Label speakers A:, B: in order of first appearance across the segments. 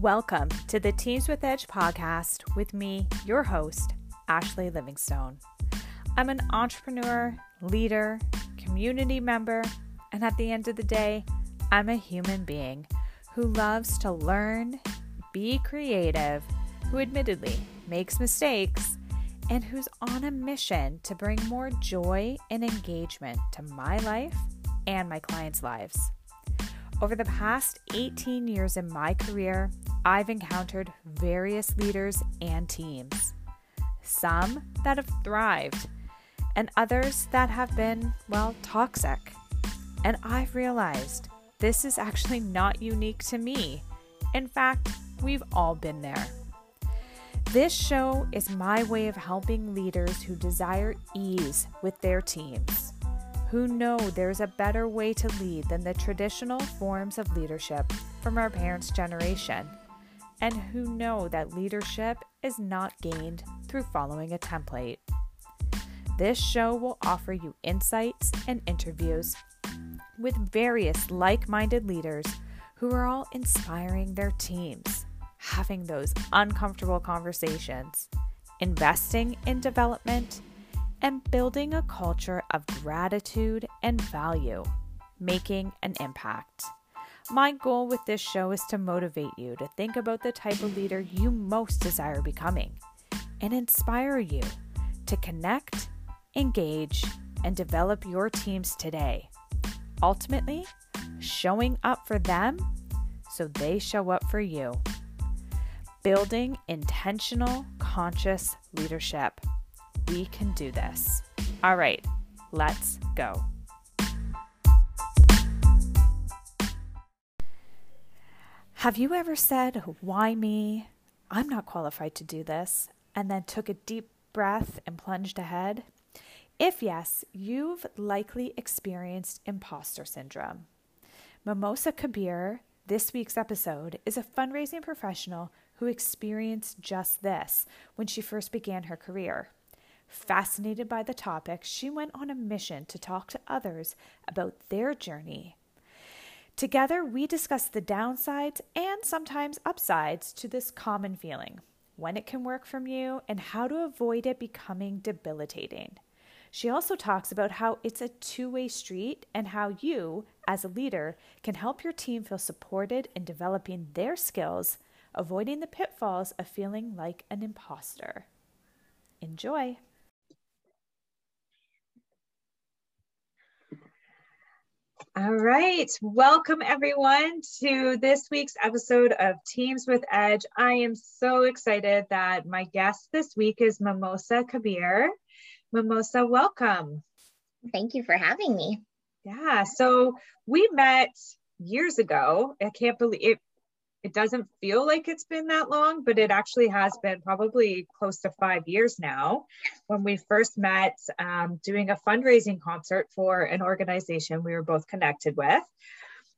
A: Welcome to the Teams with Edge podcast with me, your host, Ashley Livingstone. I'm an entrepreneur, leader, community member, and at the end of the day, I'm a human being who loves to learn, be creative, who admittedly makes mistakes, and who's on a mission to bring more joy and engagement to my life and my clients' lives. Over the past 18 years in my career, I've encountered various leaders and teams. Some that have thrived, and others that have been, well, toxic. And I've realized this is actually not unique to me. In fact, we've all been there. This show is my way of helping leaders who desire ease with their teams who know there's a better way to lead than the traditional forms of leadership from our parents' generation, and who know that leadership is not gained through following a template. This show will offer you insights and interviews with various like minded leaders who are all inspiring their teams, having those uncomfortable conversations, investing in development and building a culture of gratitude and value, making an impact. My goal with this show is to motivate you to think about the type of leader you most desire becoming and inspire you to connect, engage, and develop your teams today. Ultimately, showing up for them so they show up for you. Building intentional, conscious leadership we can do this. All right, let's go. Have you ever said, Why me? I'm not qualified to do this, and then took a deep breath and plunged ahead? If yes, you've likely experienced imposter syndrome. Mimosa Kabir, this week's episode, is a fundraising professional who experienced just this when she first began her career. Fascinated by the topic, she went on a mission to talk to others about their journey. Together, we discuss the downsides and sometimes upsides to this common feeling, when it can work from you, and how to avoid it becoming debilitating. She also talks about how it's a two way street and how you, as a leader, can help your team feel supported in developing their skills, avoiding the pitfalls of feeling like an imposter. Enjoy!
B: All right. Welcome, everyone, to this week's episode of Teams with Edge. I am so excited that my guest this week is Mimosa Kabir. Mimosa, welcome.
C: Thank you for having me.
B: Yeah. So we met years ago. I can't believe it it doesn't feel like it's been that long, but it actually has been probably close to five years now when we first met um, doing a fundraising concert for an organization we were both connected with.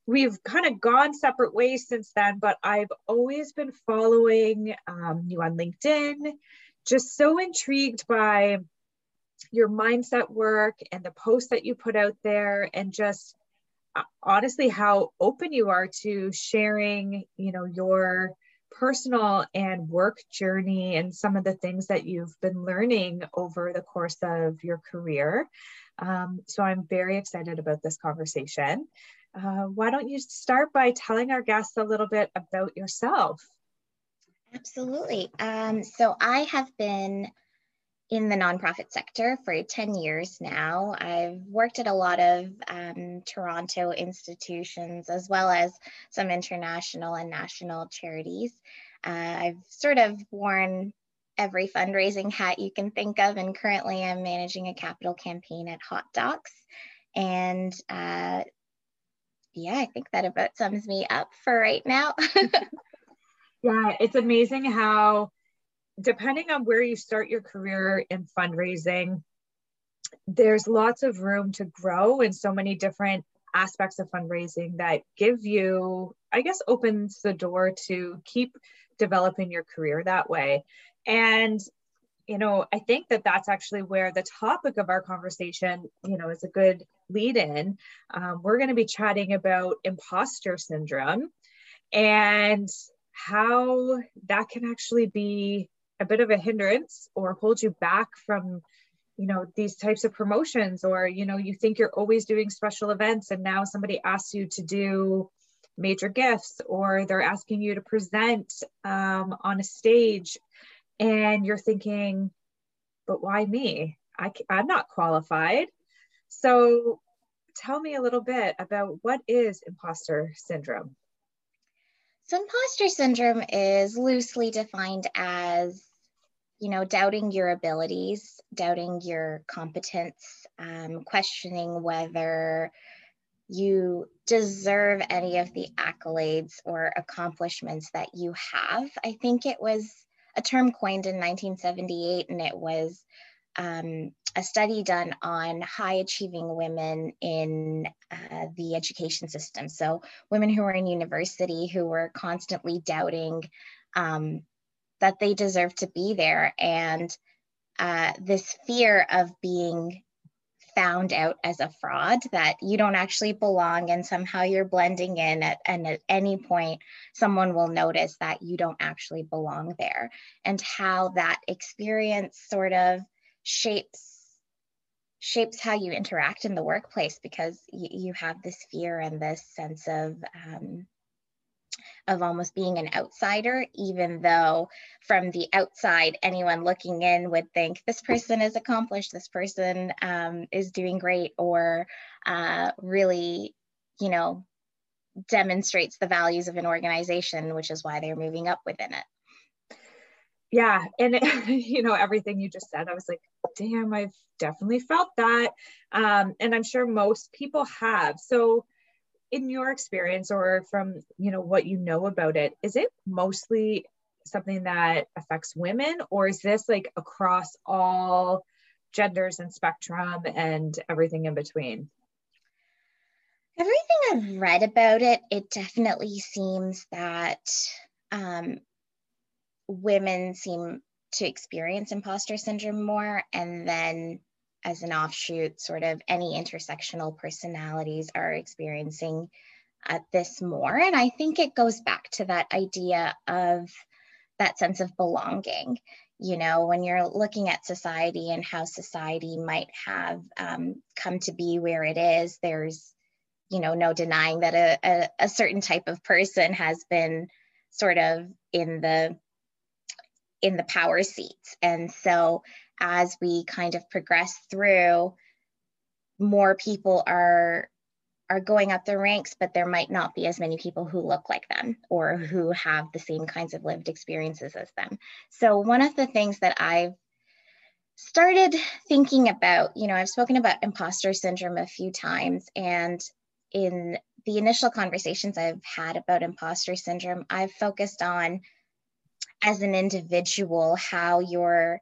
B: We've kind of gone separate ways since then, but I've always been following um, you on LinkedIn, just so intrigued by your mindset work and the posts that you put out there and just honestly how open you are to sharing you know your personal and work journey and some of the things that you've been learning over the course of your career. Um, so i'm very excited about this conversation. Uh, why don't you start by telling our guests a little bit about yourself?
C: Absolutely. Um, so i have been in the nonprofit sector for 10 years now. I've worked at a lot of um, Toronto institutions as well as some international and national charities. Uh, I've sort of worn every fundraising hat you can think of, and currently I'm managing a capital campaign at Hot Docs. And uh, yeah, I think that about sums me up for right now.
B: yeah, it's amazing how depending on where you start your career in fundraising, there's lots of room to grow in so many different aspects of fundraising that give you, I guess, opens the door to keep developing your career that way. And you know, I think that that's actually where the topic of our conversation, you know, is a good lead in. Um, we're going to be chatting about imposter syndrome and
A: how that can actually be a bit of a hindrance or hold you back from you know these types of promotions or you know you think you're always doing special events and now somebody asks you to do major gifts or they're asking you to present um, on a stage and you're thinking but why me? I, i'm not qualified. So tell me a little bit about what is imposter syndrome?
C: So imposter syndrome is loosely defined as you know, doubting your abilities, doubting your competence, um, questioning whether you deserve any of the accolades or accomplishments that you have. I think it was a term coined in 1978, and it was um, a study done on high achieving women in uh, the education system. So, women who were in university who were constantly doubting um, that they deserve to be there. And uh, this fear of being found out as a fraud, that you don't actually belong and somehow you're blending in, at, and at any point, someone will notice that you don't actually belong there, and how that experience sort of shapes shapes how you interact in the workplace because you, you have this fear and this sense of um, of almost being an outsider, even though from the outside, anyone looking in would think this person is accomplished, this person um, is doing great, or uh, really, you know, demonstrates the values of an organization, which is why they're moving up within it.
A: Yeah. And, you know, everything you just said, I was like, damn, I've definitely felt that. Um, and I'm sure most people have. So, in your experience or from you know what you know about it is it mostly something that affects women or is this like across all genders and spectrum and everything in between?
C: Everything i've read about it it definitely seems that um, women seem to experience imposter syndrome more and then as an offshoot, sort of any intersectional personalities are experiencing uh, this more. And I think it goes back to that idea of that sense of belonging. You know, when you're looking at society and how society might have um, come to be where it is, there's, you know, no denying that a, a, a certain type of person has been sort of in the in the power seats. And so as we kind of progress through, more people are are going up the ranks, but there might not be as many people who look like them or who have the same kinds of lived experiences as them. So one of the things that I've started thinking about, you know, I've spoken about imposter syndrome a few times, and in the initial conversations I've had about imposter syndrome, I've focused on as an individual how you're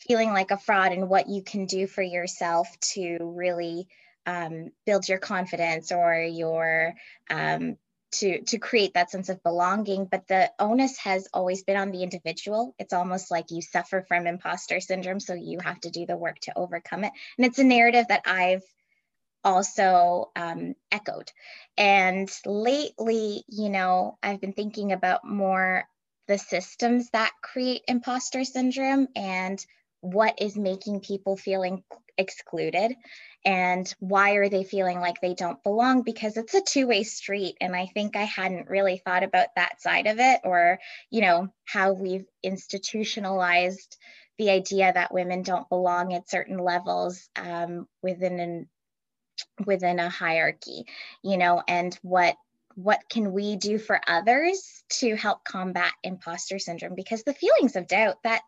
C: feeling like a fraud and what you can do for yourself to really um, build your confidence or your um, to to create that sense of belonging. But the onus has always been on the individual. It's almost like you suffer from imposter syndrome so you have to do the work to overcome it. And it's a narrative that i've also um, echoed. And lately you know i've been thinking about more the systems that create imposter syndrome and what is making people feeling excluded and why are they feeling like they don't belong? Because it's a two-way street and i think i hadn't really thought about that side of it or you know how we've institutionalized the idea that women don't belong at certain levels um, within an within a hierarchy you know and what what can we do for others to help combat imposter syndrome? Because the feelings of doubt that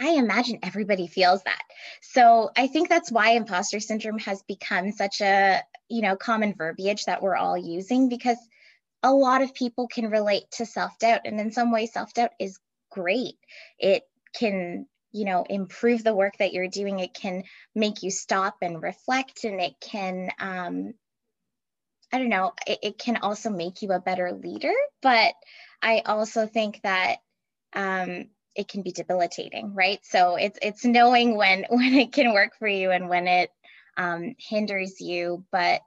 C: I imagine everybody feels that. So I think that's why imposter syndrome has become such a, you know, common verbiage that we're all using because a lot of people can relate to self-doubt and in some ways self-doubt is great. It can, you know, improve the work that you're doing. It can make you stop and reflect and it can um I don't know, it, it can also make you a better leader, but I also think that um it can be debilitating, right? So it's it's knowing when when it can work for you and when it um, hinders you, but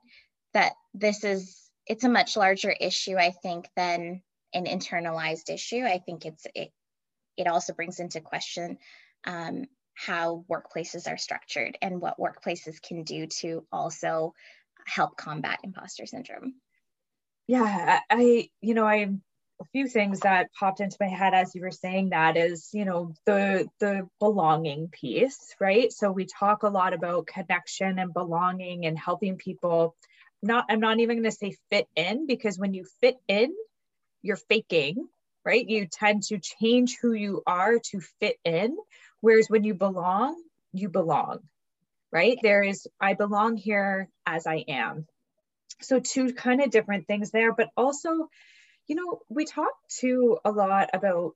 C: that this is it's a much larger issue, I think, than an internalized issue, I think it's it it also brings into question um, how workplaces are structured and what workplaces can do to also help combat imposter syndrome.
A: Yeah, I, you know, I a few things that popped into my head as you were saying that is you know the the belonging piece right? So we talk a lot about connection and belonging and helping people. Not i'm not even going to say fit in because when you fit in you're faking right? You tend to change who you are to fit in whereas when you belong you belong right? There is i belong here as i am. So two kind of different things there but also you know, we talk to a lot about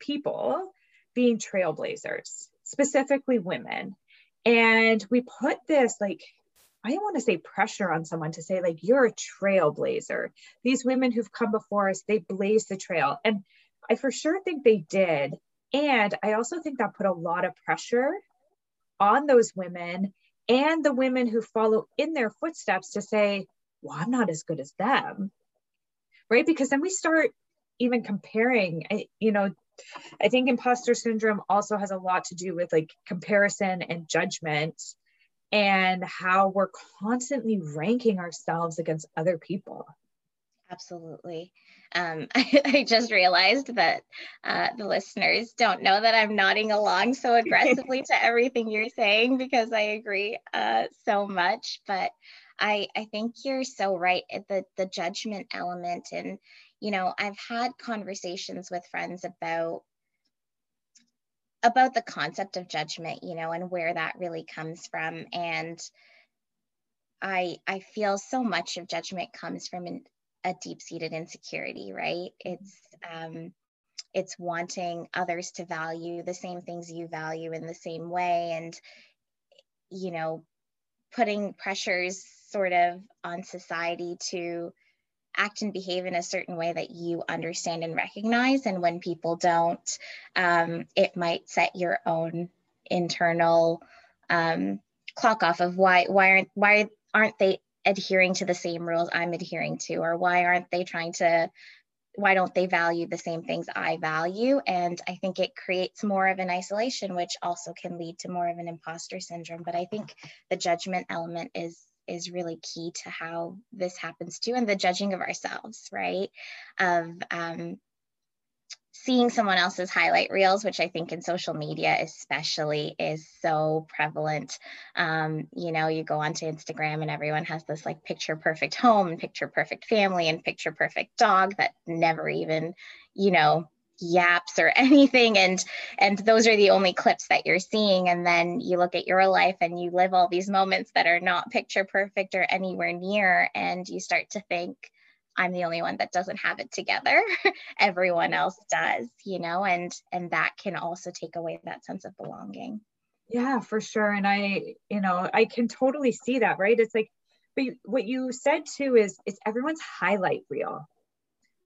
A: people being trailblazers, specifically women. And we put this like, I want to say pressure on someone to say, like, you're a trailblazer. These women who've come before us, they blazed the trail. And I for sure think they did. And I also think that put a lot of pressure on those women and the women who follow in their footsteps to say, well, I'm not as good as them right? Because then we start even comparing, you know, I think imposter syndrome also has a lot to do with like comparison and judgment and how we're constantly ranking ourselves against other people.
C: Absolutely. Um, I, I, just realized that uh, the listeners don't know that I'm nodding along so aggressively to everything you're saying because I agree uh, so much. But I, I think you're so right at the, the judgment element. And, you know, I've had conversations with friends about about the concept of judgment, you know, and where that really comes from. And I I feel so much of judgment comes from an, a deep-seated insecurity, right? It's um it's wanting others to value the same things you value in the same way and you know putting pressures sort of on society to act and behave in a certain way that you understand and recognize. And when people don't, um, it might set your own internal um, clock off of why why aren't why aren't they adhering to the same rules I'm adhering to, or why aren't they trying to why don't they value the same things I value? And I think it creates more of an isolation, which also can lead to more of an imposter syndrome. But I think the judgment element is is really key to how this happens too, and the judging of ourselves, right? Of um, seeing someone else's highlight reels, which I think in social media especially is so prevalent. Um, you know, you go onto Instagram and everyone has this like picture perfect home and picture perfect family and picture perfect dog that never even, you know, yaps or anything and and those are the only clips that you're seeing. And then you look at your life and you live all these moments that are not picture perfect or anywhere near and you start to think i'm the only one that doesn't have it together. Everyone else does you know and and that can also take away that sense of belonging.
A: Yeah for sure. And i you know i can totally see that right? It's like but what you said too is it's everyone's highlight reel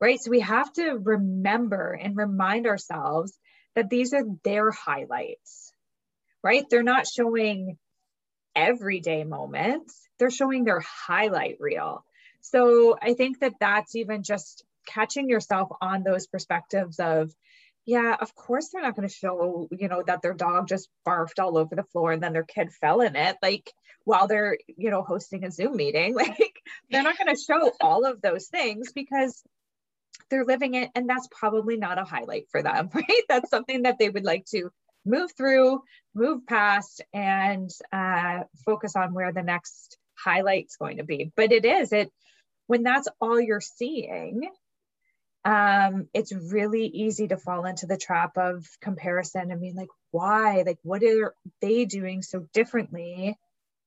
A: right? So we have to remember and remind ourselves that these are their highlights, right? They're not showing everyday moments, they're showing their highlight reel. So I think that that's even just catching yourself on those perspectives of, yeah, of course they're not going to show, you know, that their dog just barfed all over the floor and then their kid fell in it. Like while they're, you know, hosting a Zoom meeting, like they're not going to show all of those things because they're living it and that's probably not a highlight for them right? That's something that they would like to move through move past and uh, focus on where the next highlight's going to be. But it is it when that's all you're seeing um, it's really easy to fall into the trap of comparison i mean like why? Like what are they doing so differently?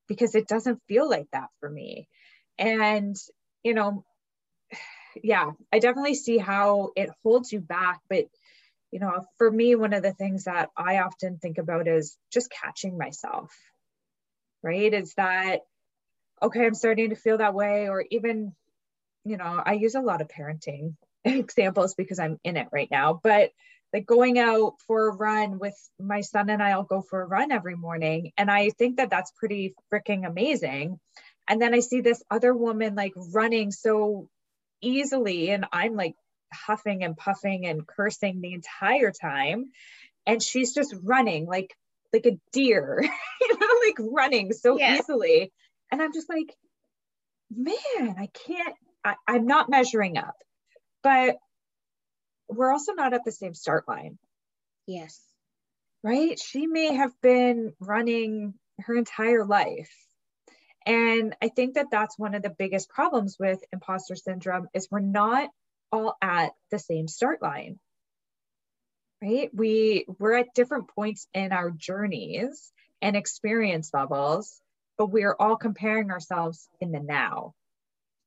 A: Because it doesn't feel like that for me. And you know yeah, I definitely see how it holds you back. But, you know, for me, one of the things that I often think about is just catching myself, right? Is that, okay, I'm starting to feel that way. Or even, you know, I use a lot of parenting examples because I'm in it right now. But like going out for a run with my son and I'll go for a run every morning. And I think that that's pretty freaking amazing. And then I see this other woman like running so easily and i'm like huffing and puffing and cursing the entire time. And she's just running like like a deer you know like running so yeah. easily. And i'm just like man i can't I, i'm not measuring up. But we're also not at the same start line.
C: Yes.
A: Right? She may have been running her entire life and i think that that's one of the biggest problems with imposter syndrome is we're not all at the same start line right? We we're at different points in our journeys and experience levels but we're all comparing ourselves in the now.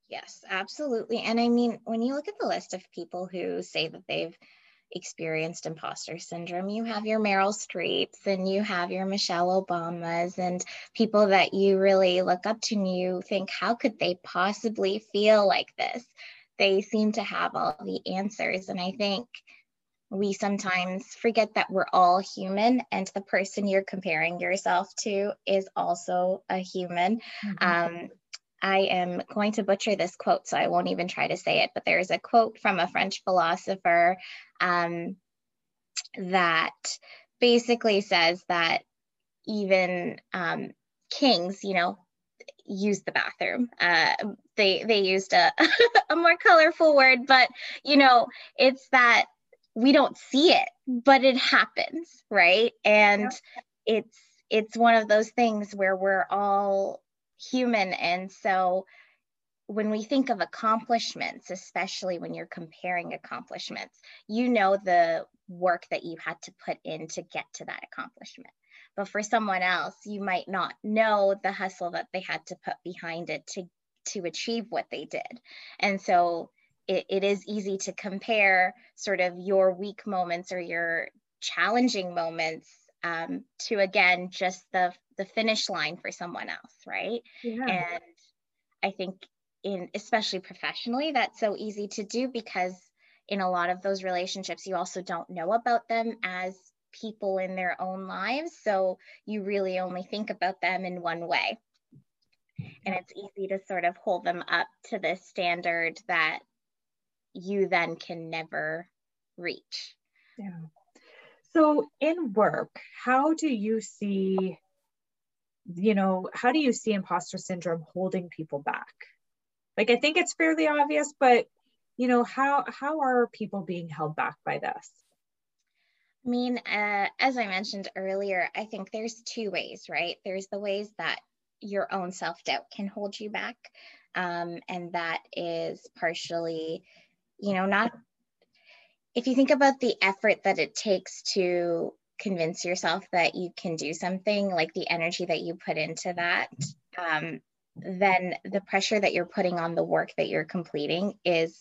C: Yes absolutely. And i mean when you look at the list of people who say that they've experienced imposter syndrome you have your meryl streeps and you have your michelle obamas and people that you really look up to and you think how could they possibly feel like this they seem to have all the answers and i think we sometimes forget that we're all human and the person you're comparing yourself to is also a human. Mm-hmm. Um, I am going to butcher this quote, so I won't even try to say it, but there's a quote from a French philosopher um, that basically says that even um, kings, you know, use the bathroom. Uh, they they used a, a more colorful word, but you know, it's that we don't see it but it happens right and yeah. it's it's one of those things where we're all human. And so when we think of accomplishments especially when you're comparing accomplishments you know the work that you had to put in to get to that accomplishment. But for someone else you might not know the hustle that they had to put behind it to to achieve what they did. And so it, it is easy to compare sort of your weak moments or your challenging moments um, to again just the the finish line for someone else right yeah. and i think in especially professionally that's so easy to do because in a lot of those relationships you also don't know about them as people in their own lives so you really only think about them in one way and it's easy to sort of hold them up to this standard that you then can never reach.
A: Yeah. So in work, how do you see, you know, how do you see imposter syndrome holding people back? Like I think it's fairly obvious, but you know, how how are people being held back by this?
C: I mean, uh, as I mentioned earlier, I think there's two ways, right? There's the ways that your own self doubt can hold you back. Um, and that is partially you know, not if you think about the effort that it takes to convince yourself that you can do something, like the energy that you put into that, um, then the pressure that you're putting on the work that you're completing is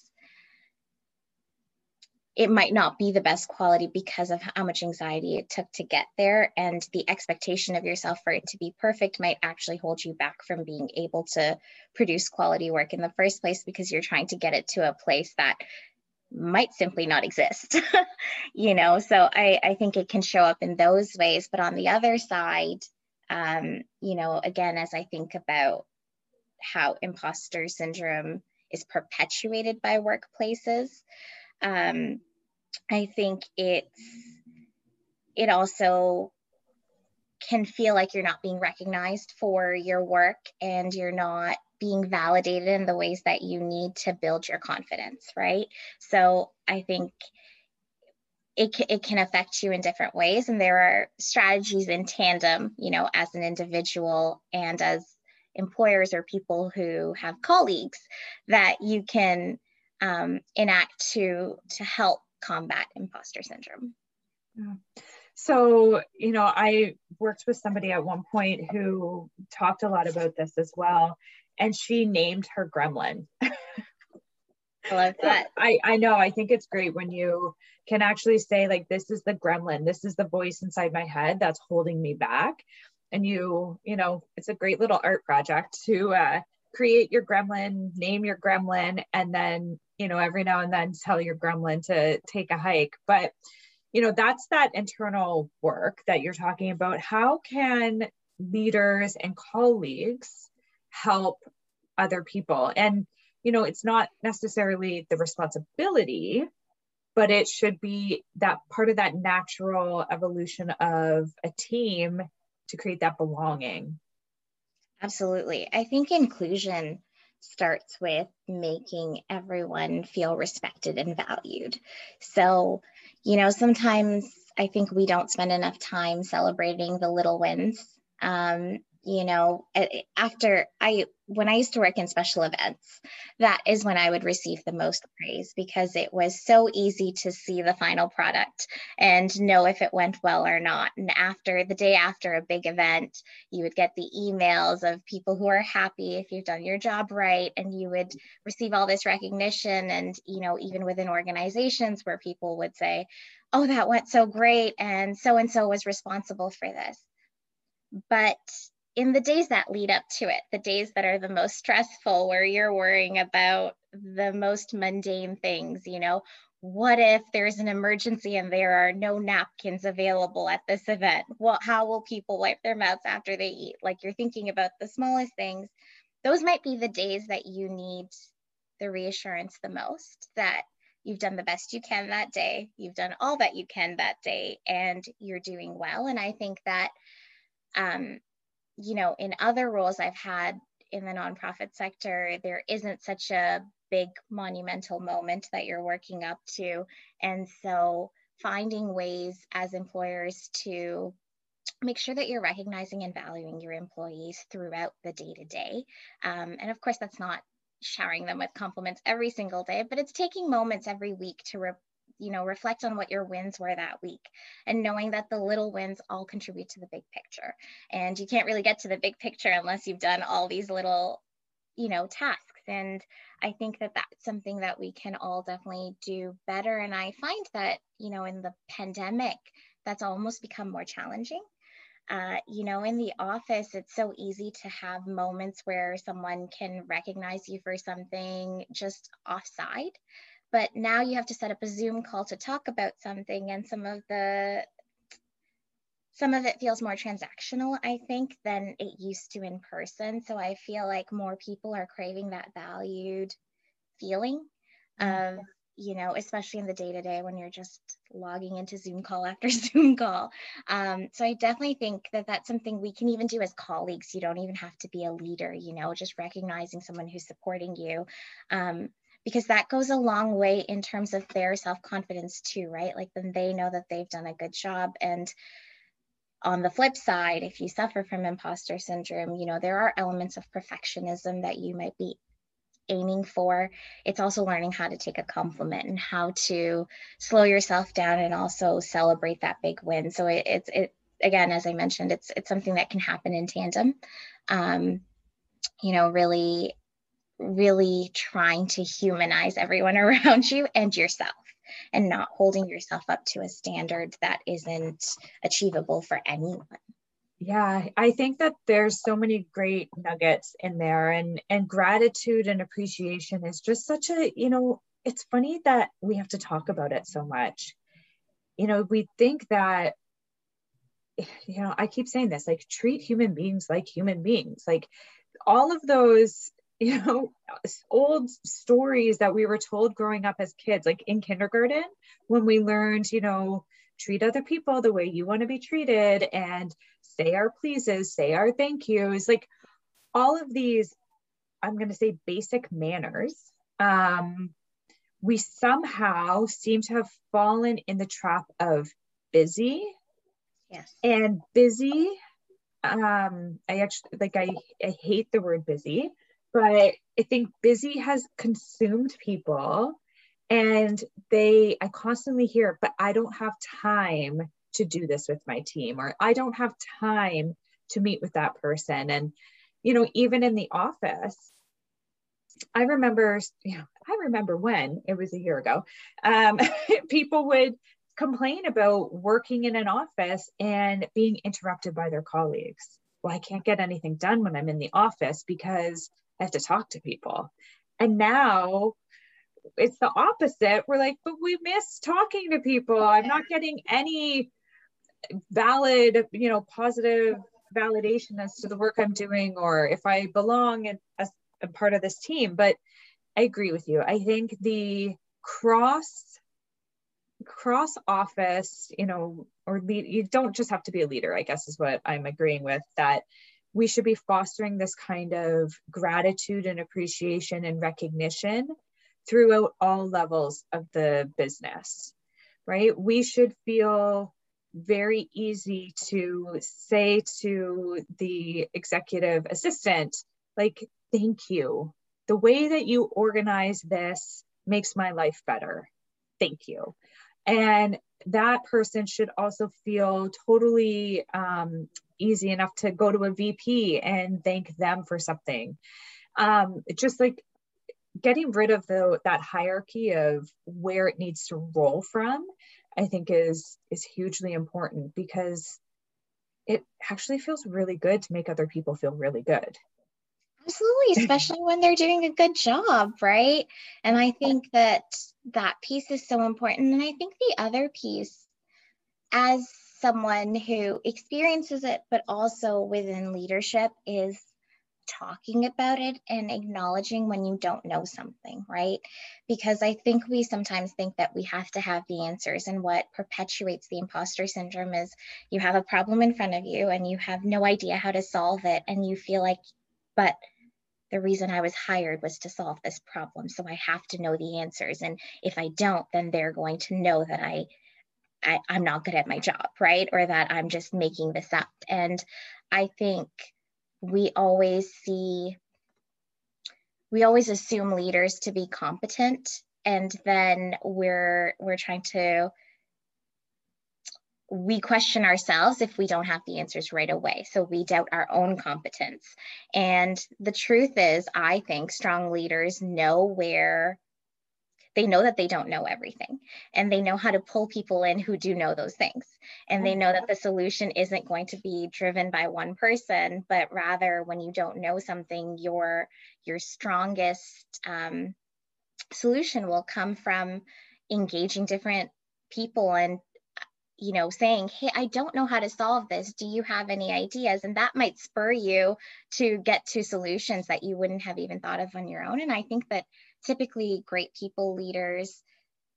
C: it might not be the best quality because of how much anxiety it took to get there. And the expectation of yourself for it to be perfect might actually hold you back from being able to produce quality work in the first place because you're trying to get it to a place that might simply not exist. you know, so I, I think it can show up in those ways. But on the other side, um, you know, again, as I think about how imposter syndrome is perpetuated by workplaces, um, I think it's it also can feel like you're not being recognized for your work and you're not being validated in the ways that you need to build your confidence, right? So I think it, it can affect you in different ways. And there are strategies in tandem, you know, as an individual and as employers or people who have colleagues that you can um, enact to to help combat imposter syndrome.
A: So, you know, I worked with somebody at one point who talked a lot about this as well, and she named her gremlin.
C: I love that.
A: I, I know. I think it's great when you can actually say, like, this is the gremlin, this is the voice inside my head that's holding me back. And you, you know, it's a great little art project to uh, create your gremlin, name your gremlin, and then you know, every now and then tell your gremlin to take a hike. But, you know, that's that internal work that you're talking about. How can leaders and colleagues help other people? And, you know, it's not necessarily the responsibility, but it should be that part of that natural evolution of a team to create that belonging.
C: Absolutely. I think inclusion starts with making everyone feel respected and valued. So, you know, sometimes I think we don't spend enough time celebrating the little wins. Um, you know, after I, when I used to work in special events, that is when I would receive the most praise because it was so easy to see the final product and know if it went well or not. And after the day after a big event, you would get the emails of people who are happy if you've done your job right, and you would receive all this recognition. And, you know, even within organizations where people would say, oh, that went so great, and so and so was responsible for this. But in the days that lead up to it, the days that are the most stressful, where you're worrying about the most mundane things, you know, what if there's an emergency and there are no napkins available at this event? Well, how will people wipe their mouths after they eat? Like you're thinking about the smallest things. Those might be the days that you need the reassurance the most that you've done the best you can that day, you've done all that you can that day, and you're doing well. And I think that um, you know, in other roles I've had in the nonprofit sector, there isn't such a big monumental moment that you're working up to. And so finding ways as employers to make sure that you're recognizing and valuing your employees throughout the day to day. And of course, that's not showering them with compliments every single day, but it's taking moments every week to re- you know reflect on what your wins were that week and knowing that the little wins all contribute to the big picture. And you can't really get to the big picture unless you've done all these little you know tasks. And i think that that's something that we can all definitely do better. And i find that you know in the pandemic that's almost become more challenging. Uh, you know, in the office, it's so easy to have moments where someone can recognize you for something just offside but now you have to set up a zoom call to talk about something and some of the some of it feels more transactional i think than it used to in person. So i feel like more people are craving that valued feeling mm-hmm. of you know especially in the day to day when you're just logging into zoom call after zoom call. Um, so i definitely think that that's something we can even do as colleagues. You don't even have to be a leader you know just recognizing someone who's supporting you. Um, because that goes a long way in terms of their self-confidence too right? Like then they know that they've done a good job. And on the flip side if you suffer from imposter syndrome you know there are elements of perfectionism that you might be aiming for. It's also learning how to take a compliment and how to slow yourself down and also celebrate that big win. So it, it's it again as i mentioned it's it's something that can happen in tandem. Um, you know really really trying to humanize everyone around you and yourself and not holding yourself up to a standard that isn't achievable for anyone.
A: Yeah i think that there's so many great nuggets in there and and gratitude and appreciation is just such a you know it's funny that we have to talk about it so much. You know we think that you know i keep saying this like treat human beings like human beings. Like all of those you know old stories that we were told growing up as kids like in kindergarten when we learned you know treat other people the way you want to be treated and say our pleases say our thank yous like all of these i'm going to say basic manners um, we somehow seem to have fallen in the trap of busy.
C: Yes.
A: And busy um i actually like i i hate the word busy but I think busy has consumed people and they I constantly hear, but I don't have time to do this with my team or I don't have time to meet with that person. And, you know, even in the office, I remember, you know, I remember when it was a year ago, um, people would complain about working in an office and being interrupted by their colleagues. Well, I can't get anything done when I'm in the office because I have to talk to people. And now it's the opposite. We're like, but we miss talking to people. I'm not getting any valid, you know, positive validation as to the work I'm doing or if I belong as a part of this team. But I agree with you. I think the cross cross office, you know, or lead, you don't just have to be a leader, I guess is what I'm agreeing with that we should be fostering this kind of gratitude and appreciation and recognition throughout all levels of the business, right? We should feel very easy to say to the executive assistant, like, thank you. The way that you organize this makes my life better. Thank you. And that person should also feel totally um, easy enough to go to a VP and thank them for something. Um, just like getting rid of the that hierarchy of where it needs to roll from, I think is is hugely important because it actually feels really good to make other people feel really good.
C: Absolutely, especially when they're doing a good job, right? And I think that that piece is so important. And I think the other piece, as someone who experiences it, but also within leadership, is talking about it and acknowledging when you don't know something, right? Because I think we sometimes think that we have to have the answers. And what perpetuates the imposter syndrome is you have a problem in front of you and you have no idea how to solve it. And you feel like, but the reason I was hired was to solve this problem. So I have to know the answers. And if I don't, then they're going to know that I, I am not good at my job, right? Or that I'm just making this up. And I think we always see, we always assume leaders to be competent. And then we're we're trying to we question ourselves if we don't have the answers right away. So we doubt our own competence. And the truth is, I think strong leaders know where they know that they don't know everything and they know how to pull people in who do know those things. And they know that the solution isn't going to be driven by one person, but rather when you don't know something, your your strongest um, solution will come from engaging different people and you know, saying, Hey, I don't know how to solve this. Do you have any ideas? And that might spur you to get to solutions that you wouldn't have even thought of on your own. And I think that typically great people leaders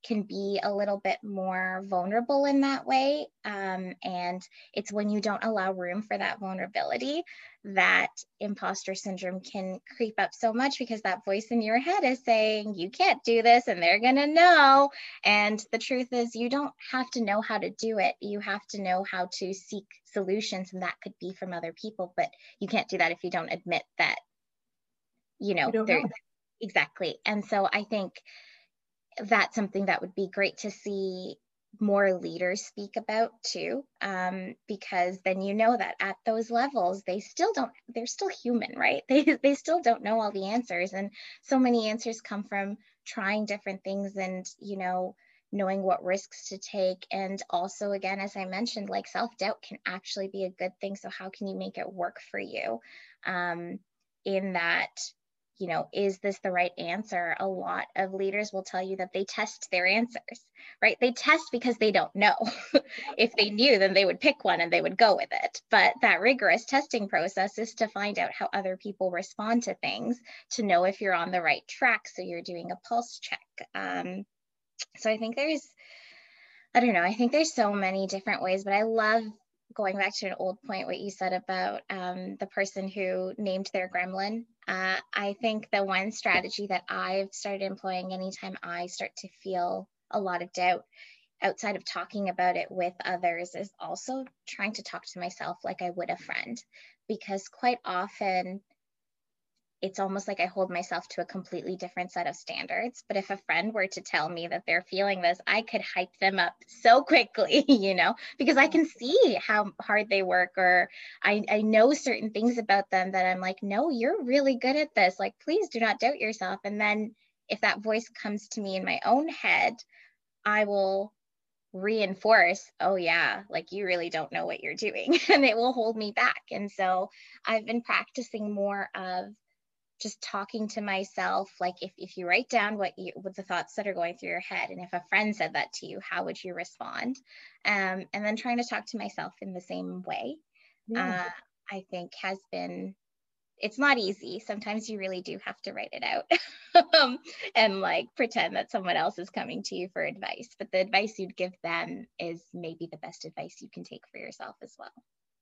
C: can be a little bit more vulnerable in that way. Um, and it's when you don't allow room for that vulnerability that imposter syndrome can creep up so much because that voice in your head is saying, you can't do this and they're going to know. And the truth is, you don't have to know how to do it. You have to know how to seek solutions, and that could be from other people. But you can't do that if you don't admit that, you know, you. Exactly. And so I think that's something that would be great to see more leaders speak about too um, because then you know that at those levels they still don't they're still human right? They, they still don't know all the answers. And so many answers come from trying different things and you know knowing what risks to take. And also again as i mentioned like self-doubt can actually be a good thing. So how can you make it work for you um, in that you know, is this the right answer? A lot of leaders will tell you that they test their answers, right? They test because they don't know. if they knew, then they would pick one and they would go with it. But that rigorous testing process is to find out how other people respond to things, to know if you're on the right track. So you're doing a pulse check. Um, so I think there's, I don't know, I think there's so many different ways, but I love going back to an old point, what you said about um, the person who named their gremlin. Uh, I think the one strategy that I've started employing anytime I start to feel a lot of doubt outside of talking about it with others is also trying to talk to myself like I would a friend. Because quite often it's almost like I hold myself to a completely different set of standards. But if a friend were to tell me that they're feeling this, I could hype them up so quickly, you know, because I can see how hard they work or I, I know certain things about them that I'm like, no, you're really good at this. Like, please do not doubt yourself. And then if that voice comes to me in my own head, I will reinforce, oh, yeah, like you really don't know what you're doing. and it will hold me back. And so I've been practicing more of just talking to myself like if, if you write down what you what the thoughts that are going through your head and if a friend said that to you how would you respond um, and then trying to talk to myself in the same way yeah. uh, i think has been it's not easy. Sometimes you really do have to write it out um, and like pretend that someone else is coming to you for advice. But the advice you'd give them is maybe the best advice you can take for yourself as well.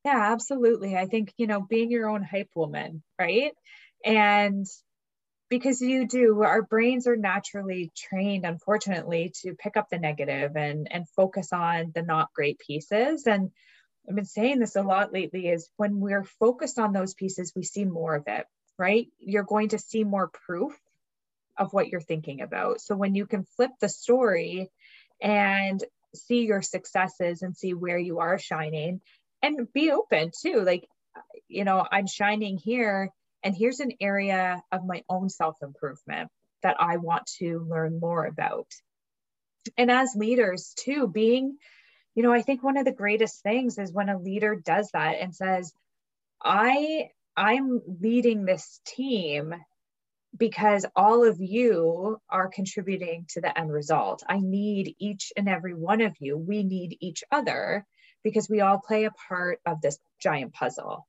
A: Yeah, absolutely. I think, you know, being your own hype woman, right? And because you do, our brains are naturally trained, unfortunately, to pick up the negative and and focus on the not great pieces. And I've been saying this a lot lately is when we're focused on those pieces, we see more of it, right? You're going to see more proof of what you're thinking about. So when you can flip the story and see your successes and see where you are shining and be open too, like, you know, I'm shining here and here's an area of my own self improvement that I want to learn more about. And as leaders, too, being you know, I think one of the greatest things is when a leader does that and says, I I'm leading this team because all of you are contributing to the end result. I need each and every one of you. We need each other because we all play a part of this giant puzzle.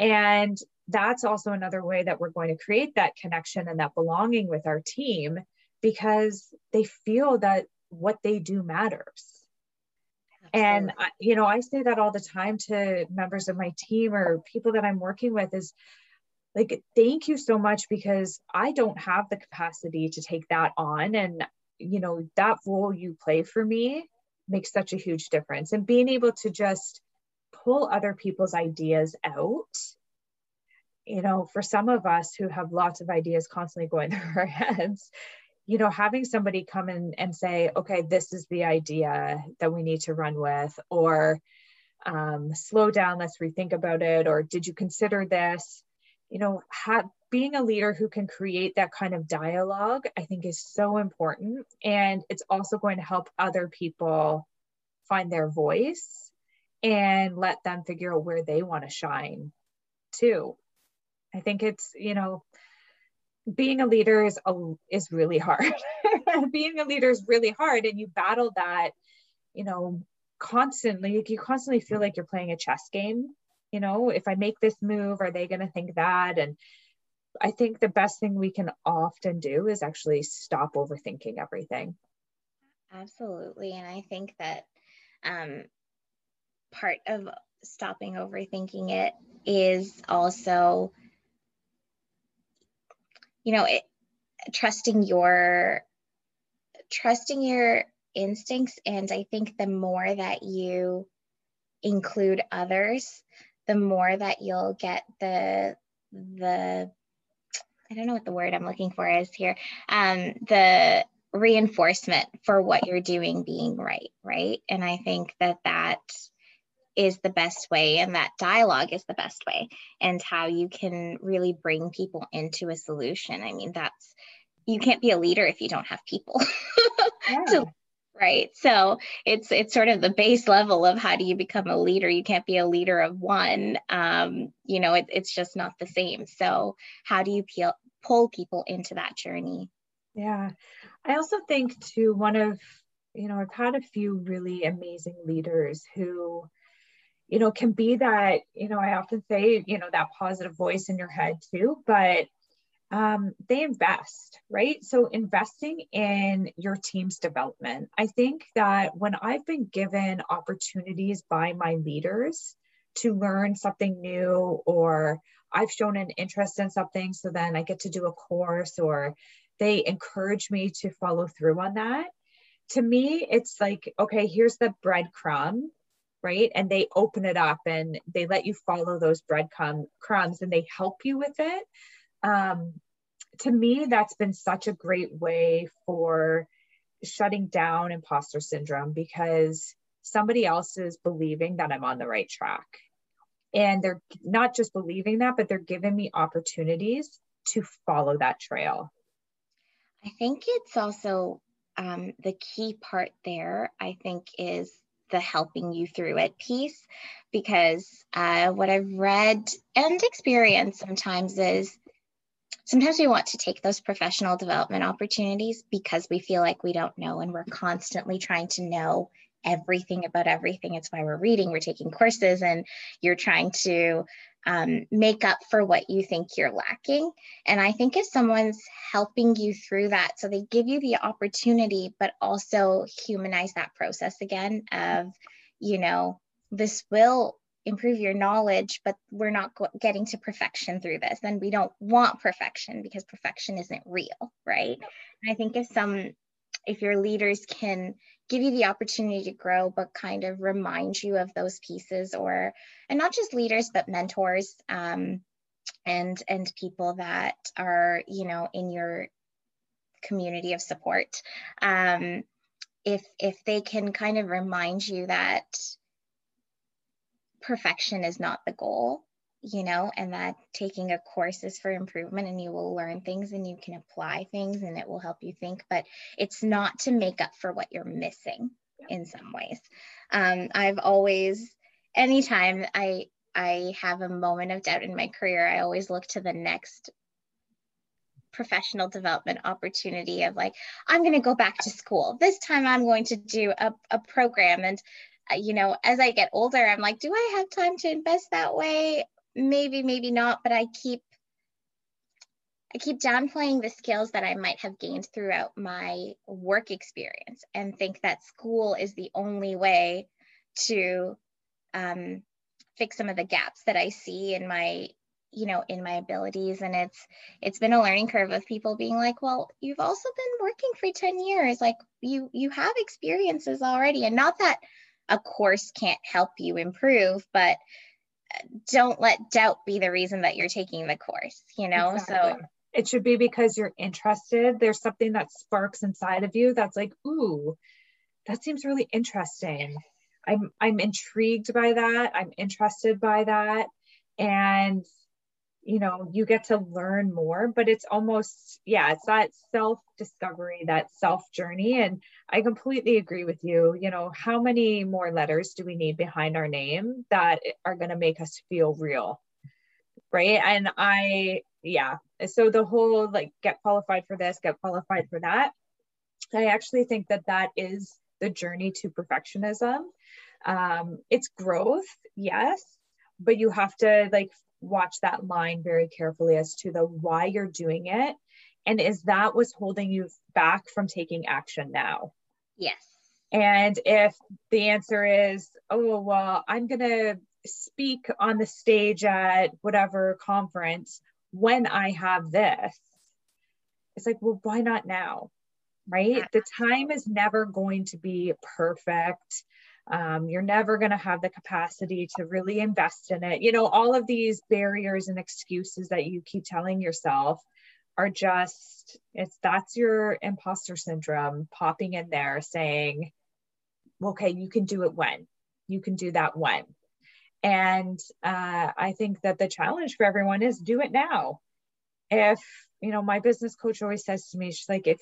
A: And that's also another way that we're going to create that connection and that belonging with our team because they feel that what they do matters. And I, you know i say that all the time to members of my team or people that i'm working with is like thank you so much because i don't have the capacity to take that on. And you know that role you play for me makes such a huge difference. And being able to just pull other people's ideas out you know for some of us who have lots of ideas constantly going through our heads you know having somebody come in and say okay this is the idea that we need to run with or um, slow down let's rethink about it or did you consider this? You know ha- being a leader who can create that kind of dialogue i think is so important and it's also going to help other people find their voice and let them figure out where they want to shine too i think it's you know being a leader is a, is really hard. being a leader is really hard, and you battle that, you know, constantly. You constantly feel like you're playing a chess game. You know, if I make this move, are they going to think that? And I think the best thing we can often do is actually stop overthinking everything.
C: Absolutely, and I think that um, part of stopping overthinking it is also you know it, trusting your trusting your instincts and i think the more that you include others the more that you'll get the the i don't know what the word i'm looking for is here um the reinforcement for what you're doing being right right? And i think that that is the best way and that dialogue is the best way and how you can really bring people into a solution. I mean that's you can't be a leader if you don't have people. Yeah. so, right. So it's it's sort of the base level of how do you become a leader? You can't be a leader of one. Um, you know it, it's just not the same. So how do you peel, pull people into that journey?
A: Yeah. I also think too one of you know i've had a few really amazing leaders who you know, can be that, you know, I often say, you know, that positive voice in your head too, but um, they invest, right? So investing in your team's development. I think that when I've been given opportunities by my leaders to learn something new, or I've shown an interest in something, so then I get to do a course, or they encourage me to follow through on that. To me, it's like, okay, here's the breadcrumb right? And they open it up and they let you follow those breadcrumbs and they help you with it. Um, to me, that's been such a great way for shutting down imposter syndrome because somebody else is believing that I'm on the right track. And they're not just believing that, but they're giving me opportunities to follow that trail.
C: I think it's also um, the key part there, I think, is the helping you through it piece because uh, what I've read and experienced sometimes is sometimes we want to take those professional development opportunities because we feel like we don't know and we're constantly trying to know everything about everything. It's why we're reading, we're taking courses, and you're trying to um, make up for what you think you're lacking. And I think if someone's helping you through that, so they give you the opportunity, but also humanize that process again of, you know, this will improve your knowledge, but we're not getting to perfection through this. And we don't want perfection because perfection isn't real, right? And I think if some, if your leaders can give you the opportunity to grow, but kind of remind you of those pieces, or and not just leaders, but mentors um, and and people that are you know in your community of support. Um, if if they can kind of remind you that perfection is not the goal you know and that taking a course is for improvement and you will learn things and you can apply things and it will help you think but it's not to make up for what you're missing in some ways. Um, i've always anytime i i have a moment of doubt in my career i always look to the next professional development opportunity of like i'm going to go back to school. This time i'm going to do a, a program and you know, as I get older, I'm like, do I have time to invest that way? Maybe, maybe not, but I keep I keep downplaying the skills that I might have gained throughout my work experience and think that school is the only way to um, fix some of the gaps that I see in my you know in my abilities. And it's it's been a learning curve of people being like well you've also been working for 10 years. Like you you have experiences already. And not that a course can't help you improve, but don't let doubt be the reason that you're taking the course, you know? Exactly. So
A: it should be because you're interested. There's something that sparks inside of you that's like, ooh, that seems really interesting. I'm I'm intrigued by that. I'm interested by that. And you know you get to learn more but it's almost yeah it's that self discovery that self journey and i completely agree with you. You know how many more letters do we need behind our name that are going to make us feel real? Right? And i yeah. So the whole like get qualified for this get qualified for that. I actually think that that is the journey to perfectionism. Um it's growth yes but you have to like watch that line very carefully as to the why you're doing it. And is that what's holding you back from taking action now?
C: Yes.
A: And if the answer is oh well i'm going to speak on the stage at whatever conference when i have this it's like well why not now? Right? The time is never going to be perfect um, you're never going to have the capacity to really invest in it. You know, all of these barriers and excuses that you keep telling yourself are just, it's that's your imposter syndrome popping in there saying, okay, you can do it when, you can do that when. And uh, I think that the challenge for everyone is do it now. If, you know, my business coach always says to me, she's like, if,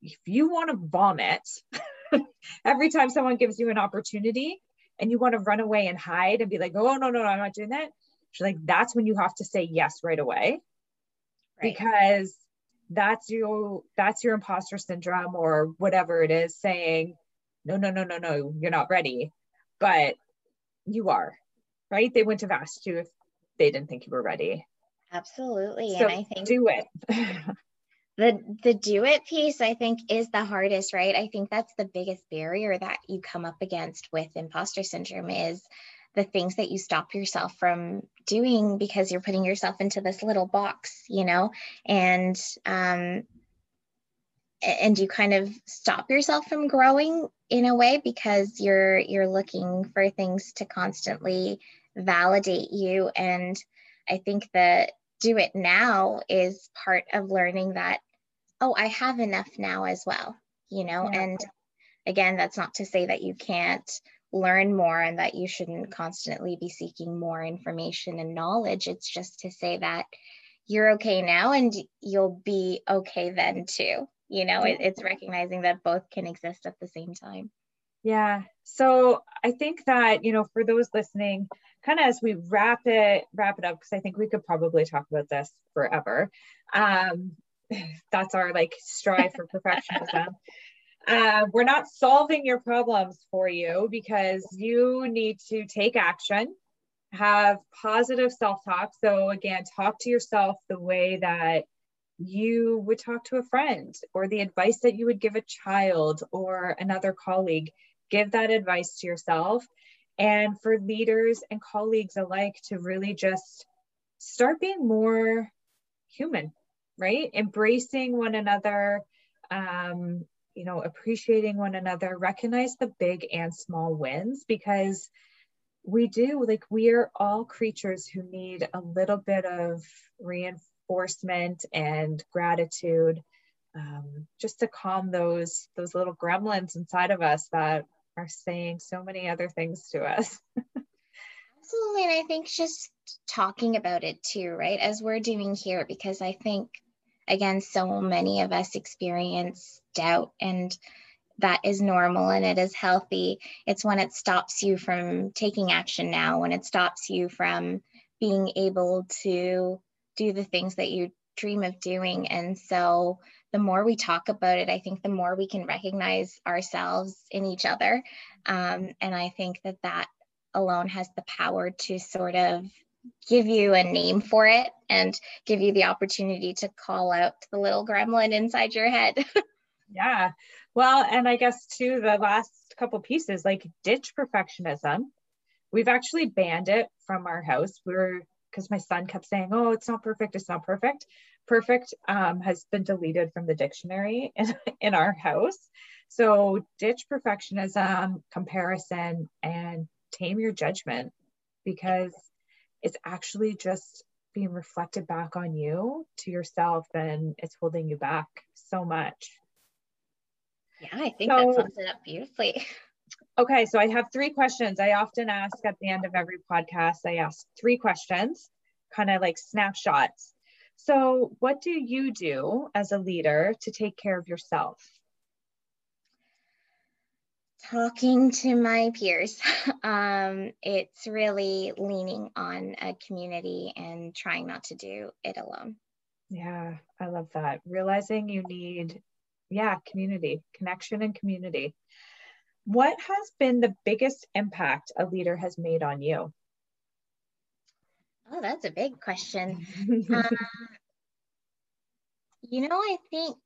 A: if you want to vomit, every time someone gives you an opportunity and you want to run away and hide and be like, oh, no, no, no, I'm not doing that. She's like, that's when you have to say yes right away. Right. Because that's your that's your imposter syndrome or whatever it is saying, no, no, no, no, no, you're not ready. But you are, right? They wouldn't have asked you if they didn't think you were ready.
C: Absolutely.
A: So and I think do it.
C: the the do it piece i think is the hardest right? I think that's the biggest barrier that you come up against with imposter syndrome is the things that you stop yourself from doing because you're putting yourself into this little box you know? And um and you kind of stop yourself from growing in a way because you're you're looking for things to constantly validate you. And i think that do it now is part of learning that oh, I have enough now as well, you know? Yeah. And again, that's not to say that you can't learn more and that you shouldn't constantly be seeking more information and knowledge. It's just to say that you're okay now and you'll be okay then too. You know, it, it's recognizing that both can exist at the same time.
A: Yeah. So I think that, you know, for those listening, kind of as we wrap it, wrap it up, because I think we could probably talk about this forever. Um, that's our like strive for perfectionism. uh, we're not solving your problems for you because you need to take action, have positive self talk. So, again, talk to yourself the way that you would talk to a friend or the advice that you would give a child or another colleague. Give that advice to yourself. And for leaders and colleagues alike to really just start being more human, right? Embracing one another, um, you know, appreciating one another, recognize the big and small wins because we do, like, we are all creatures who need a little bit of reinforcement and gratitude. Um, just to calm those those little gremlins inside of us that are saying so many other things to us.
C: Absolutely. And I think just talking about it too, right? As we're doing here, because I think, again, so many of us experience doubt and that is normal and it is healthy. It's when it stops you from taking action now, when it stops you from being able to do the things that you dream of doing. And so the more we talk about it, I think the more we can recognize ourselves in each other. Um, and I think that that alone has the power to sort of give you a name for it and give you the opportunity to call out the little gremlin inside your head.
A: yeah. Well, and I guess too, the last couple pieces like ditch perfectionism. We've actually banned it from our house. We're because my son kept saying, Oh, it's not perfect, it's not perfect. Perfect um, has been deleted from the dictionary in, in our house. So ditch perfectionism, comparison, and tame your judgment because it's actually just being reflected back on you to yourself and it's holding you back so much.
C: Yeah, I think so, that sums it up beautifully.
A: Okay, so I have three questions. I often ask at the end of every podcast, I ask three questions, kind of like snapshots. So, what do you do as a leader to take care of yourself?
C: Talking to my peers. Um, it's really leaning on a community and trying not to do it alone.
A: Yeah, I love that. Realizing you need, yeah, community, connection, and community. What has been the biggest impact a leader has made on you?
C: Oh, that's a big question. um, you know, I think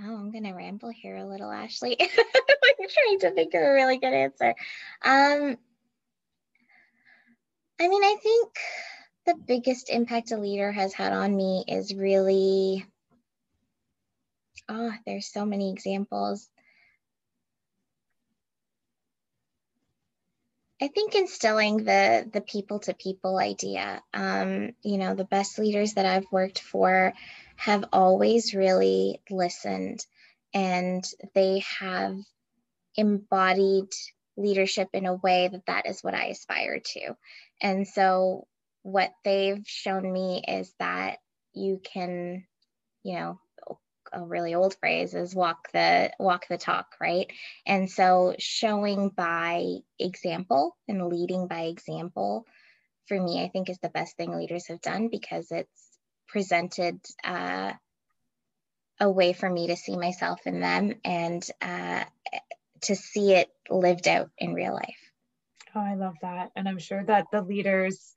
C: Oh, I'm gonna ramble here a little, Ashley. I'm trying to think of a really good answer. Um, I mean, I think the biggest impact a leader has had on me is really, oh, there's so many examples. I think instilling the the people to people idea. Um, you know, the best leaders that I've worked for have always really listened and they have embodied leadership in a way that that is what I aspire to. And so what they've shown me is that you can, you know, a really old phrase is walk the walk the talk, right? And so showing by example and leading by example for me I think is the best thing leaders have done because it's presented uh, a way for me to see myself in them and uh, to see it lived out in real life.
A: Oh, I love that. And I'm sure that the leaders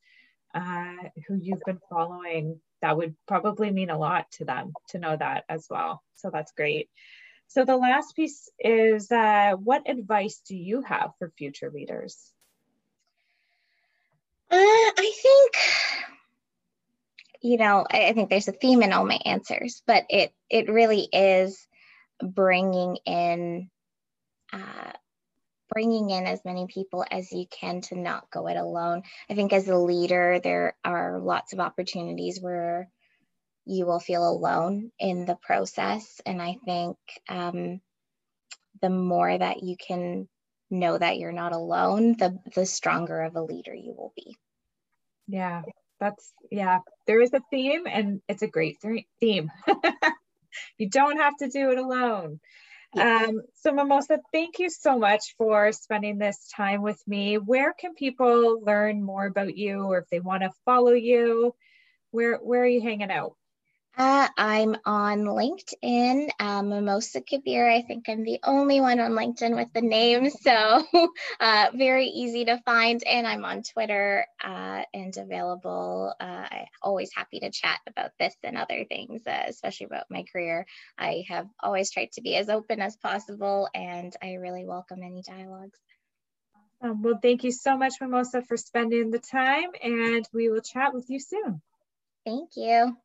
A: uh, who you've been following, that would probably mean a lot to them to know that as well. So that's great. So the last piece is uh, what advice do you have for future leaders?
C: Uh, I think you know, I, I think there's a theme in all my answers, but it it really is bringing in uh, bringing in as many people as you can to not go it alone. I think as a leader, there are lots of opportunities where you will feel alone in the process. And I think um, the more that you can know that you're not alone, the, the stronger of a leader you will be.
A: Yeah, that's yeah there is a theme and it's a great theme. You don't have to do it alone. Um, so mimosa thank you so much for spending this time with me. Where can people learn more about you or if they want to follow you? Where where are you hanging out
C: Uh, I'm on LinkedIn, uh, Mimosa Kabir. I think I'm the only one on LinkedIn with the name, so uh, very easy to find. And I'm on Twitter uh, and available. Uh, I'm always happy to chat about this and other things, uh, especially about my career. I have always tried to be as open as possible, and I really welcome any dialogues.
A: Um, well, thank you so much, Mimosa, for spending the time, and we will chat with you soon.
C: Thank you.